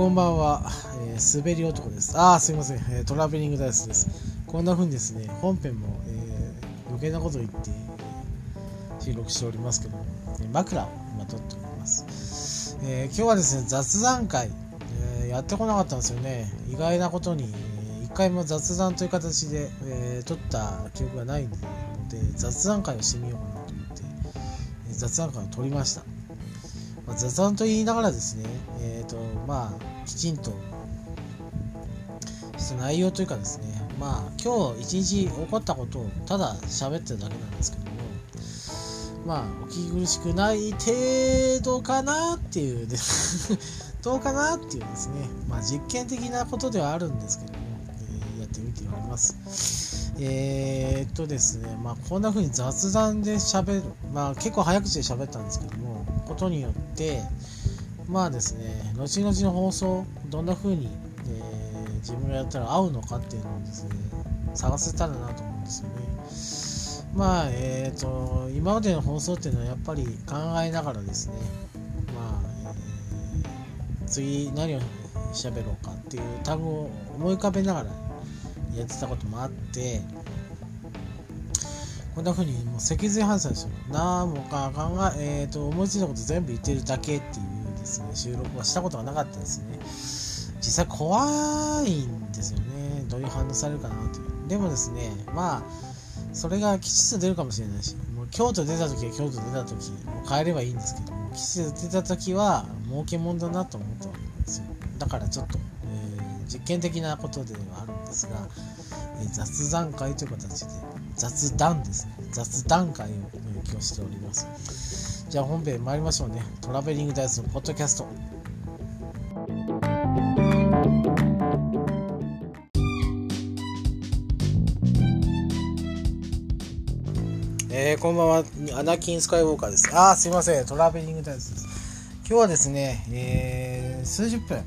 こんばんは、えー、滑り男です。ああ、すいません、えー、トラベリングダイスです。こんな風にですね、本編も、えー、余計なことを言って、収録しておりますけども、え枕を今撮っております。え今日はですね、雑談会、えやってこなかったんですよね。意外なことに、え一回も雑談という形で、え撮った記憶がないので、雑談会をしてみようかなと思って、え雑談会を撮りました。ま、雑談と言いながらですね、えっ、と、まあ、きちんと内容というかですね、まあ、今日一日起こったことをただ喋ってるだけなんですけども、まあ、お聞き苦しくない程度かなっていう どうかなっていうですね、まあ、実験的なことではあるんですけども、え、やってみております。えー、っとですね、まあ、こんな風に雑談で喋る、まあ、結構早口で喋ったんですけども、ことによってまあですね後々の放送どんな風に、えー、自分がやったら合うのかっていうのをですね探せたらなと思うんですよね。まあえっ、ー、と今までの放送っていうのはやっぱり考えながらですねまあ、えー、次何を喋ろうかっていう単語を思い浮かべながらやってたこともあってこんな風にもう脊髄反射ですよ。何もか考え、えーと、思いついたこと全部言ってるだけっていうですね。収録はしたことがなかったですね。実際怖いんですよね。どういう反応されるかなという。でもですねまあそれが吉と出るかもしれないしもう京都出た時は京都出た時もう帰ればいいんですけども吉と出た時は儲けもんだなと思ったわけなんですよ。だからちょっと、えー、実験的なことではあるんですが、えー、雑談会という形で雑談ですね。雑談会を今日しております。じゃあ本編参りましょうね。トラベリングダイスのポッドキャスト。えー、こんばんは。アナキン・スカイウォーカーです。あーすいません。トラベリングダイスです。今日はですね、えー、数十分。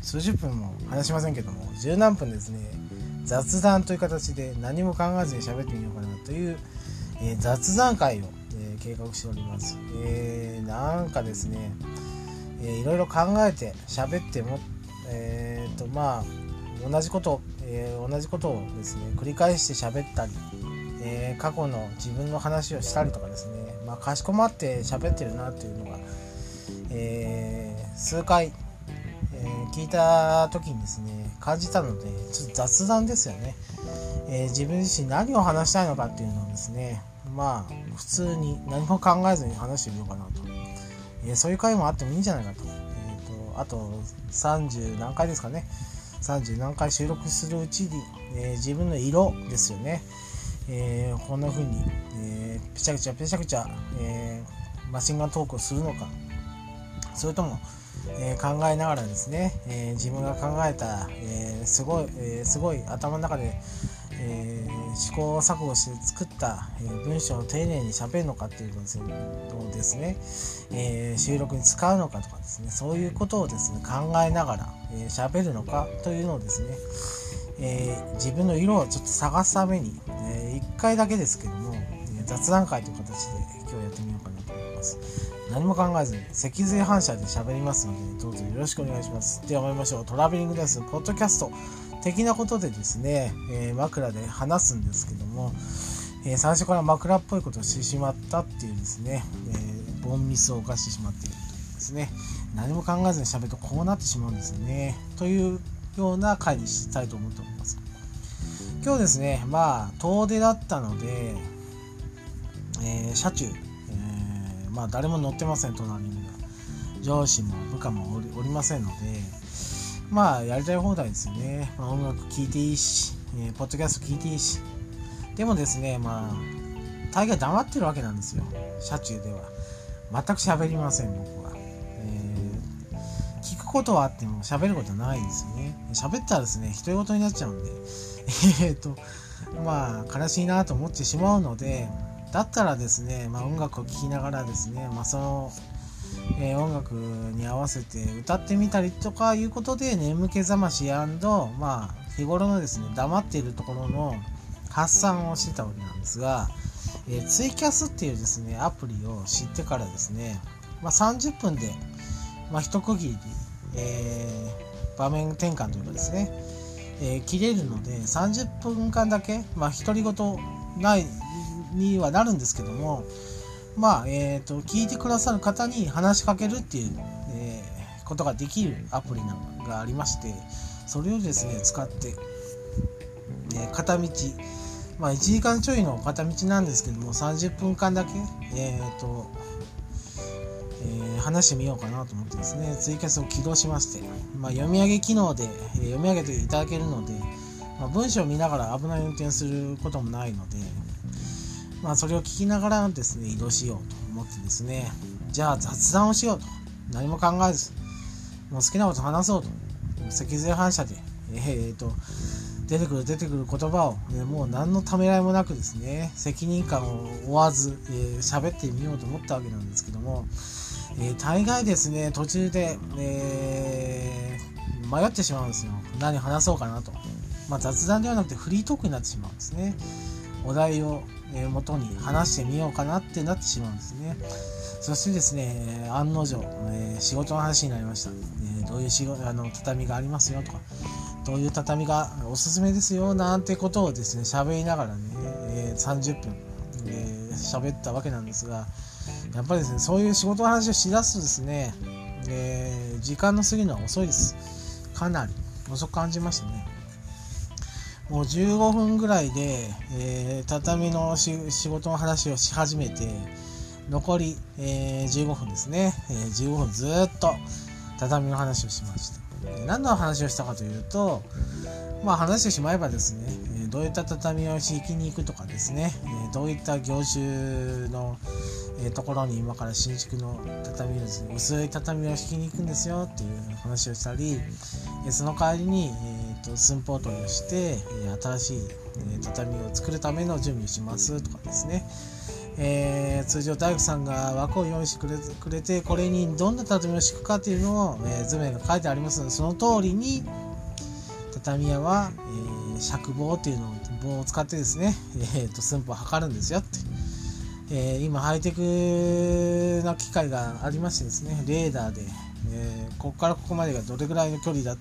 数十分も話しませんけども十何分ですね。雑談という形で何も考えずに喋ってみようかなという、えー、雑談会を、計画しております。えー、なんかですね、えー、いろいろ考えて喋っても、えーとまあ、同じこと、えー、同じことをですね繰り返して喋ったり、えー、過去の自分の話をしたりとかですね、まあ、かしこまって喋ってるなっていうのが、えー、数回えー、聞いた時にですね感じたのでちょっと雑談ですよね、えー、自分自身何を話したいのかっていうのをですねまあ普通に何も考えずに話してみようかなと、えー、そういう回もあってもいいんじゃないかと,、えーと、あと30何回ですかね。30何回収録するうちに、え自分の色ですよね、えこんな風に、えー、ぺちゃくちゃぺちゃくちゃ、えマシンガントークをするのか。それともえー、考えながらですね、えー、自分が考えた、えー、すごい、えすごい頭の中で、え試行錯誤して作った、え文章を丁寧に喋るのかっていうのをですね、え収録に使うのかとかですねそういうことをですね考えながら喋、えー、るのかというのをですね、え自分の色をちょっと探すために、え1回だけですけども雑談会という形で今日やってみようかなと思います。何も考えずに脊髄反射で喋りますので、どうぞよろしくお願いします。では参りましょう。トラベリングです。ポッドキャスト的なことでですね、えー、枕で話すんですけども、えー、最初から枕っぽいことをしてしまったっていうですね、えー、ボンミスを犯してしまっているというですね、何も考えずに喋るとこうなってしまうんですよね。というような回にしたいと思っております。今日ですね、まあ、遠出だったので、えー、車中え、まあ誰も乗ってません隣には上司も部下もおりませんのでまあやりたい放題ですよね、まあ、音楽聴いていいし、えー、ポッドキャスト聴いていいし。でもですねまあ大概黙ってるわけなんですよ。車中では。全く喋りません僕は、え、聞くことはあっても喋ることはないですよね。喋ったらですね独り言になっちゃうんで。えっとまあ悲しいなと思ってしまうのでだったらですね、まあ、音楽を聴きながらですね、まあ、その、えー、音楽に合わせて歌ってみたりとかいうことで眠気覚ましまあ、日頃のですね黙っているところの発散をしてたわけなんですが、えー、ツイキャスっていうですねアプリを知ってからですね、まあ、30分で、まあ、一区切り、えー場面転換というかですね、えー、切れるので30分間だけまあ独り言ないにはなるんですけどもまあえっ、ー、と聞いてくださる方に話しかけるっていう、えー、ことができるアプリがありましてそれをですね使って、え片道まあ1時間ちょいの片道なんですけども30分間だけえっ、とえー、話してみようかなと思ってですね、ツイキャスを起動しまして、まあ、読み上げ機能で、えー、読み上げていただけるので、まあ、文章を見ながら危ない運転することもないので、まあ、それを聞きながらですね、移動しようと思ってですね、じゃあ雑談をしようと。何も考えず、もう好きなこと話そうと。脊髄反射で、えー、っと、出てくる出てくる言葉を、ね、もう何のためらいもなくですね、責任感を負わず、えー、喋ってみようと思ったわけなんですけども、えー、大概ですね、途中で、えー、迷ってしまうんですよ。何話そうかなと。まあ、雑談ではなくてフリートークになってしまうんですね。お題を、えー、元に話してみようかなってなってしまうんですね。そしてですね、案の定、えー、仕事の話になりました。えー、どういう仕事、あの、畳がありますよとか、どういう畳がおすすめですよなんてことをですね、喋りながらね、え、30分、えー、喋ったわけなんですが、やっぱりですね、そういう仕事の話をしだすとですね、え、時間の過ぎるのは遅いです。かなり遅く感じましたね。もう15分ぐらいで、えー、畳の仕事の話をし始めて、残り、えー、15分ですね、えー、15分ずっと畳の話をしました。何の話をしたかというと、まあ話してしまえばですね、えどういった畳を敷きに行くとかですね、えどういった業種の、えところに今から新築の畳をですね、薄い畳を敷きに行くんですよっていう話をしたり、えその代わりに、と、寸法取りをして、え新しい、え畳を作るための準備をしますとかですね、えー、通常大工さんが枠を用意してくれてこれにどんな畳を敷くかっていうのを、えー、図面が書いてありますのでその通りに畳屋は、えー、尺棒っていうのを棒を使ってですね、えーと、寸法を測るんですよって、えー、今ハイテクな機械がありましてですねレーダーで、え、ここからここまでがどれぐらいの距離だ、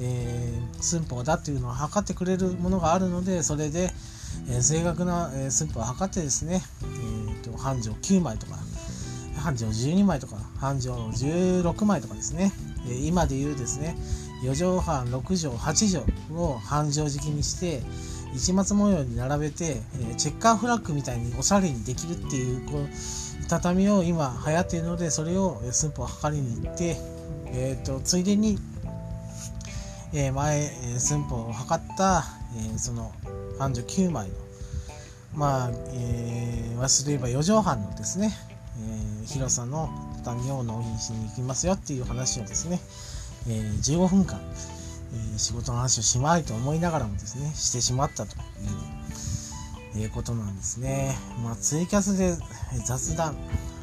えー、寸法だっていうのを測ってくれるものがあるのでそれで、え正確な、え寸法を測ってですね、えーと、半畳9枚とか半畳12枚とか半畳16枚とかですね、え今で言うですね4畳半6畳8畳を半畳敷きにして市松模様に並べて、えチェッカーフラッグみたいにおしゃれにできるっていうこう畳を今流行っているのでそれを寸法を測りに行って、えーと、ついでに、えー、前、え寸法を測った、えー、その39枚のまあ、えー、忘れれば4畳半のですね、えー、広さの畳を納品しに行きますよっていう話をですね、えー、15分間、えー、仕事の話をしまいと思いながらもですねしてしまったという、えー、ことなんですね。まあ、ツイキャスで雑談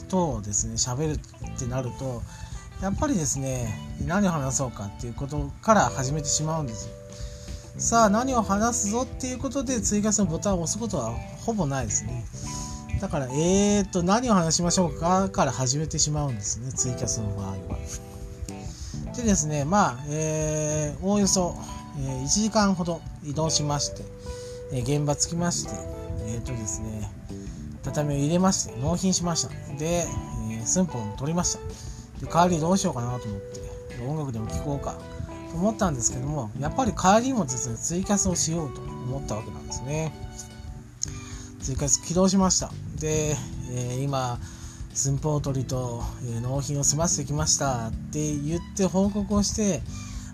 とですね喋るってなるとやっぱりですね何を話そうかっていうことから始めてしまうんですよ。さあ何を話すぞっていうことで追加するボタンを押すことはほぼないですね。だから、えーと、何を話しましょうかから始めてしまうんですね、ツイキャスの場合は。でですね、まあ、えー、おおよそ、えー、1時間ほど移動しまして、えー、現場着きまして、えっ、とですね、畳を入れまして、納品しました。で、えー、寸法も取りました。で、代わりどうしようかなと思って、音楽でも聴こうかと。思ったんですけどもやっぱり帰りもですねツイキャスをしようと思ったわけなんですねツイキャス起動しましたで、えー、今寸法取りと、えー、納品を済ませてきましたって言って報告をして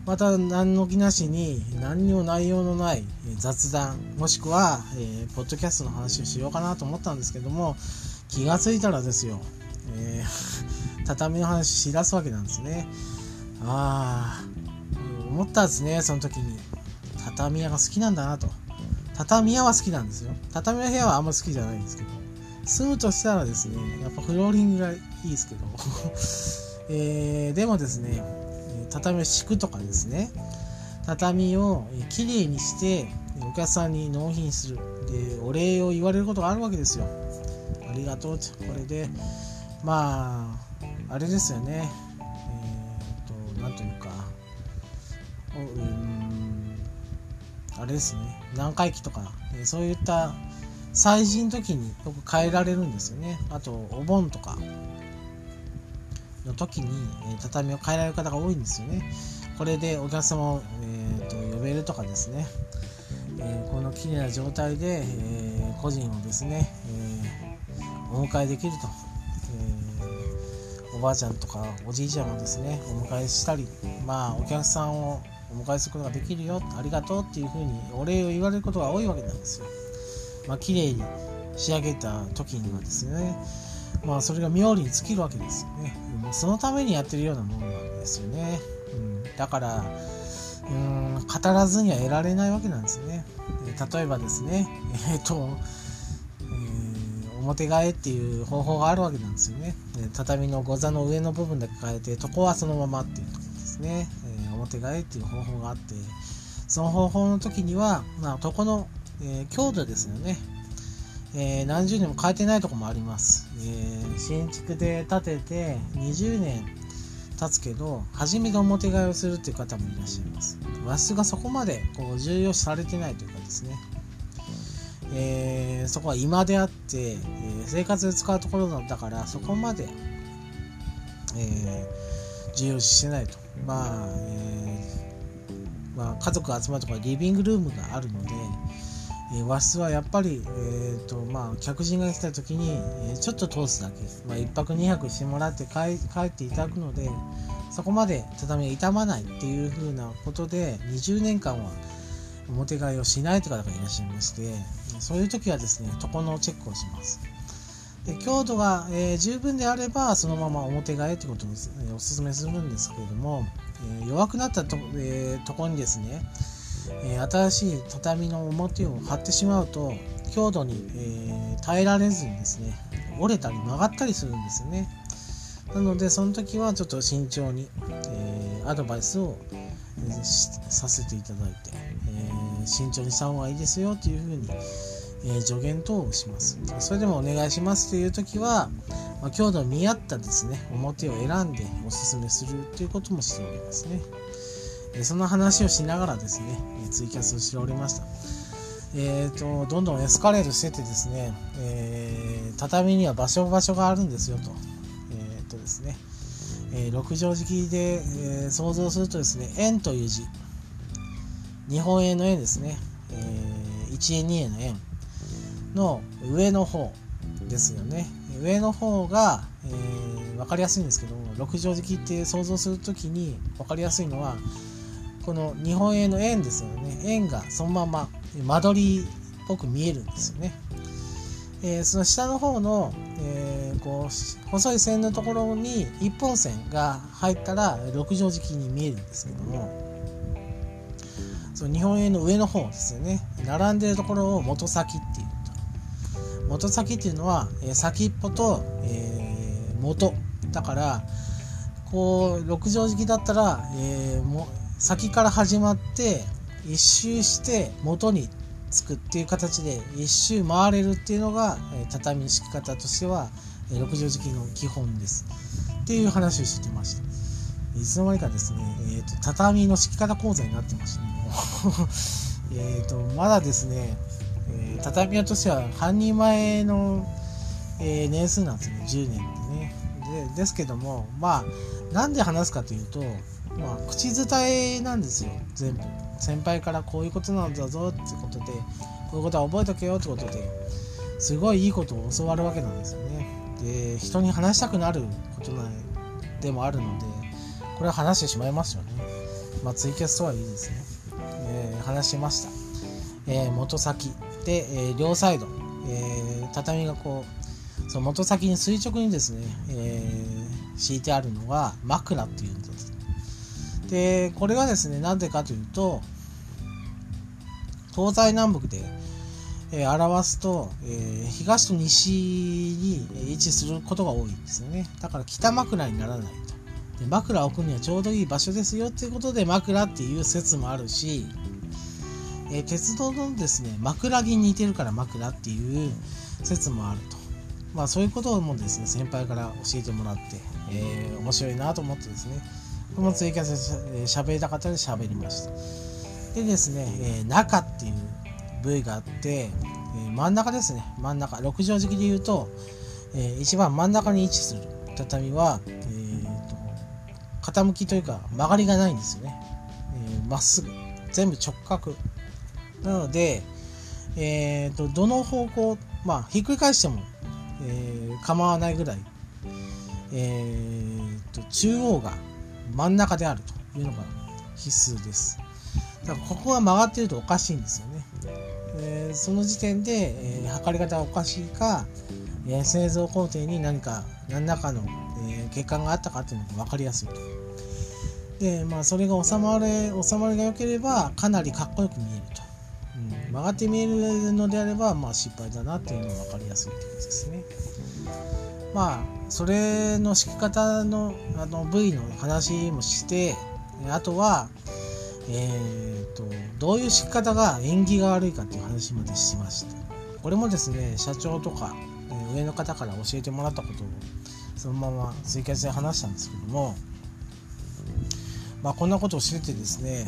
また何の気なしに何にも内容のない雑談もしくは、えー、ポッドキャストの話をしようかなと思ったんですけども気がついたらですよ、えー、畳の話しだすわけなんですね。ああ思ったんですねその時に。畳屋が好きなんだなと。畳屋は好きなんですよ。畳の部屋はあんま好きじゃないんですけど。住むとしたらですねやっぱフローリングがいいですけど、えー、でもですね畳を敷くとかですね。畳をきれいにしてお客さんに納品する。でお礼を言われることがあるわけですよ。ありがとうって。これでまああれですよね。えっ、ー、と何というか。うんあれですね。南海期とか、えそういった祭事の時によく変えられるんですよね。あとお盆とか。の時に、え畳を変えられる方が多いんですよね。これでお客様を、えーと、呼べるとかですね、えー、この綺麗な状態で、えー、個人をですね、えー、お迎えできると、おばあちゃんとかおじいちゃんもですねお迎えしたりまあお客さんをお迎えすることができるよありがとうっていうふうにお礼を言われることが多いわけなんですよ。まあ綺麗に仕上げた時にはですねまあそれが妙に尽きるわけですよね。もうそのためにやってるようなものなんですよね。うん、だからうん語らずには得られないわけなんですね。例えばですね、えっ、ー、と、表替えっていう方法があるわけなんですよね。畳の御座の上の部分だけ変えて、床はそのままっていうところですね。えー、表替えっていう方法があって、その方法の時には、まあ、床の、え強度ですよね。えー、何十年も変えてないとこもあります、え、新築で建てて20年経つけど初めて表替えをするっていう方もいらっしゃいます和室がそこまでこう重要視されてないというかですね、えー、そこは今であって、え生活で使うところだからそこまで、え重要視してないと。まあ、えーまあ、家族が集まるところリビングルームがあるのでえ和室はやっぱり、えーとまあ、客人が来た時に、え、ちょっと通すだけ、まあ、1泊2泊してもらって帰帰っていただくのでそこまで畳が傷まないっていう風なことで20年間は表替えをしないという方がいらっしゃいましてそういう時はですね床のチェックをします。で強度が、えー、十分であればそのまま表替えということを、えお勧めするんですけれども、えー、弱くなったと,、えー、ところにですねえー、新しい畳の表を張ってしまうと強度に、えー、耐えられずにですね折れたり曲がったりするんですよね。なのでその時はちょっと慎重に、えー、アドバイスを、えさせていただいて、慎重にした方がいいですよというふうに、え助言等をしますそれでもお願いしますという時は、まあ、強度に見合ったですね表を選んでおすすめするということもしておりますねえその話をしながらですね、えツイキャスをしておりました。えーと、どんどんエスカレートしててですね、えー、畳には場所場所があるんですよと。え、ー、とですね、えー、六畳敷で、えー、想像するとですね、円という字、日本円の円ですね、えー、1円2円の円の上の方ですよね。上の方が、えー、分かりやすいんですけども、六畳敷きって想像するときに分かりやすいのは、この日本円の円ですよね。円がそのまま間取りっぽく見えるんですよね、えー、その下の方の、えー、こう細い線のところに一本線が入ったら六畳敷きに見えるんですけどもその日本円の上の方ですよね。並んでるところを元先っていう。と元先っていうのは、え、先っぽと、えー、元。だからこう六畳敷きだったら、えー、も先から始まって一周して元につくっていう形で一周回れるっていうのが、え畳の敷き方としては、え6畳敷きの基本です。っていう話をしてました。いつの間にかですね、えーと、畳の敷き方講座になってましたね。えとまだですね、えー、畳屋としては半人前の、えー、年数なんですね。10年でね。でですけどもまあなんで話すかというとまあ、口伝えなんですよ。全部。先輩からこういうことなんだぞってことでこういうことは覚えとけよってことですごいいいことを教わるわけなんですよね。で人に話したくなることなでもあるのでこれは話してしまいますよね。まあツイキャスとはいいですね、話しました、えー、元先で、えー、両サイド、え畳がこうその元先に垂直にですね、え敷いてあるのが枕っていうんですでこれがですねなんでかというと東西南北で、えー、表すと、えー、東と西に位置することが多いんですよね。だから北枕にならないと。枕を置くにはちょうどいい場所ですよっていうことで枕っていう説もあるし、え、鉄道のですね枕木に似てるから枕っていう説もあるとまあそういうこともですね先輩から教えてもらって、えー、面白いなと思ってですねこのツイキャスで喋りたかったので喋りました。でですね、えー、中っていう部位があって、えー、真ん中ですね、真ん中、6畳敷で言うと、えー、一番真ん中に位置する畳は、えーと、傾きというか曲がりがないんですよね。ま、えー、っすぐ、全部直角。なので、えーと、どの方向、まあ、ひっくり返しても、えー、構わないぐらい、えーと、中央が真ん中であるというのが必須です。だからここが曲がってるとおかしいんですよね。えー、その時点で、えー、測り方がおかしいか、えー、製造工程に何か何らかの、えー、欠陥があったかっていうのが分かりやすいと。でまあそれが収まれ収まりが良ければかなりかっこよく見えると。曲がって見えるのであれば、まあ、失敗だなっていうのが分かりやすいってことですね。まあそれの敷き方のあの部位の話もしてあとはえーと、どういう敷き方が縁起が悪いかっていう話までしましたこれもですね社長とか、上の方から教えてもらったことをそのままツイキャスで話したんですけどもまあこんなことを知っててですね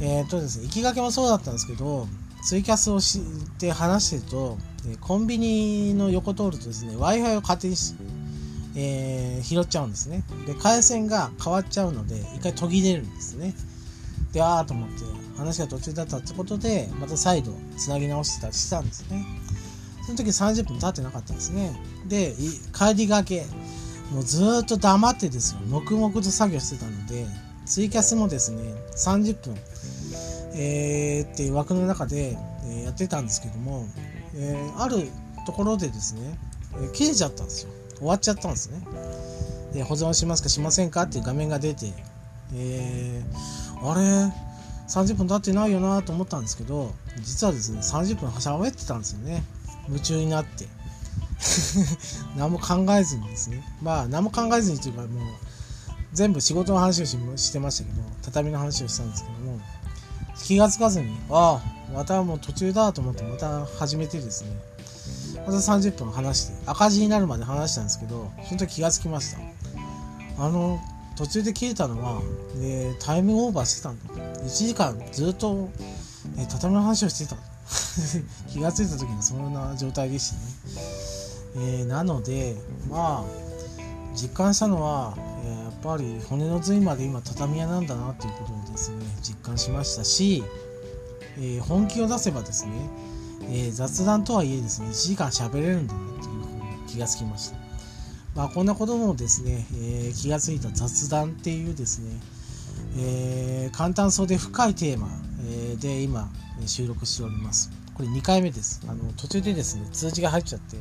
えっ、ー、とですね行きがけもそうだったんですけどツイキャスをして話してるとコンビニの横通るとですね w i f i を勝手にえー、拾っちゃうんですねで回線が変わっちゃうので一回途切れるんですねで、あーと思って話が途中だったってことで、また再度つなぎ直してたりしたんですね。その時30分経ってなかったんですね。で、帰りがけ、もうずっと黙ってですよ、黙々と作業してたので、ツイキャスもですね、30分、えー、っていう枠の中で、えー、やってたんですけども、えー、あるところでですね、えー、切れちゃったんですよ。終わっちゃったんですね。で、保存しますかしませんかっていう画面が出て、えー、あれ？30分経ってないよなと思ったんですけど実はですね30分喋ってたんですよね夢中になって 何も考えずにですねまあ何も考えずにというかもう全部仕事の話をしてましたけど畳の話をしたんですけど気がつかずにああまたもう途中だと思ってまた始めてですね。また30分話して赤字になるまで話したんですけどその時気がつきました。あの途中で切れたのは、えー、タイムオーバーしてたんだ1時間ずっと、え、畳の話をしてた。気が付いた時にそんな状態でしたね、えー、なのでまあ実感したのは、やっぱり骨の髄まで今畳屋なんだなっていうことをですね実感しましたし、え本気を出せばですね、え雑談とはいえですね1時間喋れるんだなっていうふうに気がつきましたまあ、こんなこともですね、えー、気がついた雑談っていうですね、えー、簡単そうで深いテーマ、え、で今収録しております。これ2回目です。あの途中でですね、通知が入っちゃって、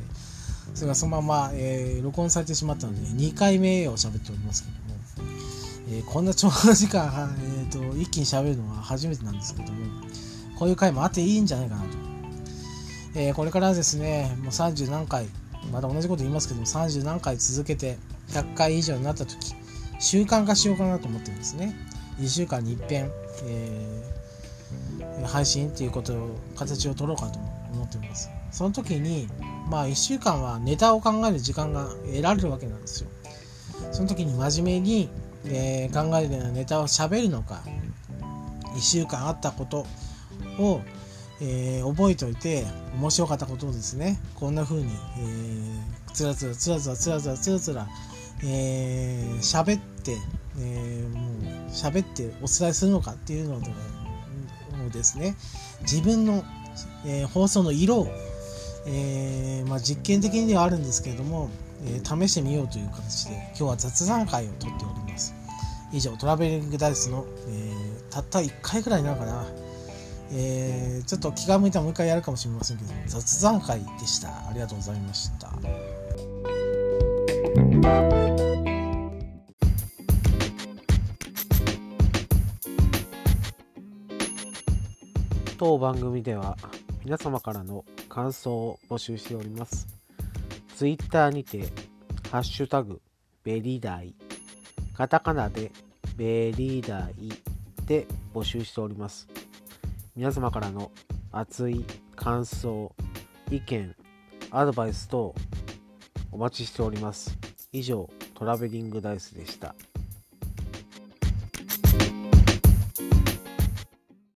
それがそのまま、えー、録音されてしまったので、2回目を喋っておりますけども、えー、こんな長時間、えーと、一気に喋るのは初めてなんですけども、こういう回もあっていいんじゃないかなと。えー、これからですね、もう30何回、また同じこと言いますけども30何回続けて100回以上になった時習慣化しようかなと思ってるんですね1週間に一遍、えー、配信っていうことを形を取ろうかと思っておりますその時にまあ1週間はネタを考える時間が得られるわけなんですよ。その時に真面目に、えー、考えるようなネタを喋るのか1週間あったことをえー、覚えておいて面白かったことをですねこんな風に、えー、つらつらつらつらつらつらつらつらえー、喋って、えー、もう喋ってお伝えするのかっていうのをですね自分の、えー、放送の色を、えーまあ、実験的にはあるんですけれども、えー、試してみようという形で今日は雑談会をとっております。以上トラベリングダイスの、えー、たった1回ぐらいなのかな。えー、ちょっと気が向いたらもう一回やるかもしれませんけど雑談会でした。ありがとうございました。当番組では皆様からの感想を募集しておりますツイッターにてハッシュタグベリダイカタカナでベリダイで募集しております皆様からの熱い感想、意見、アドバイス等お待ちしております。以上、トラベリングダイスでした。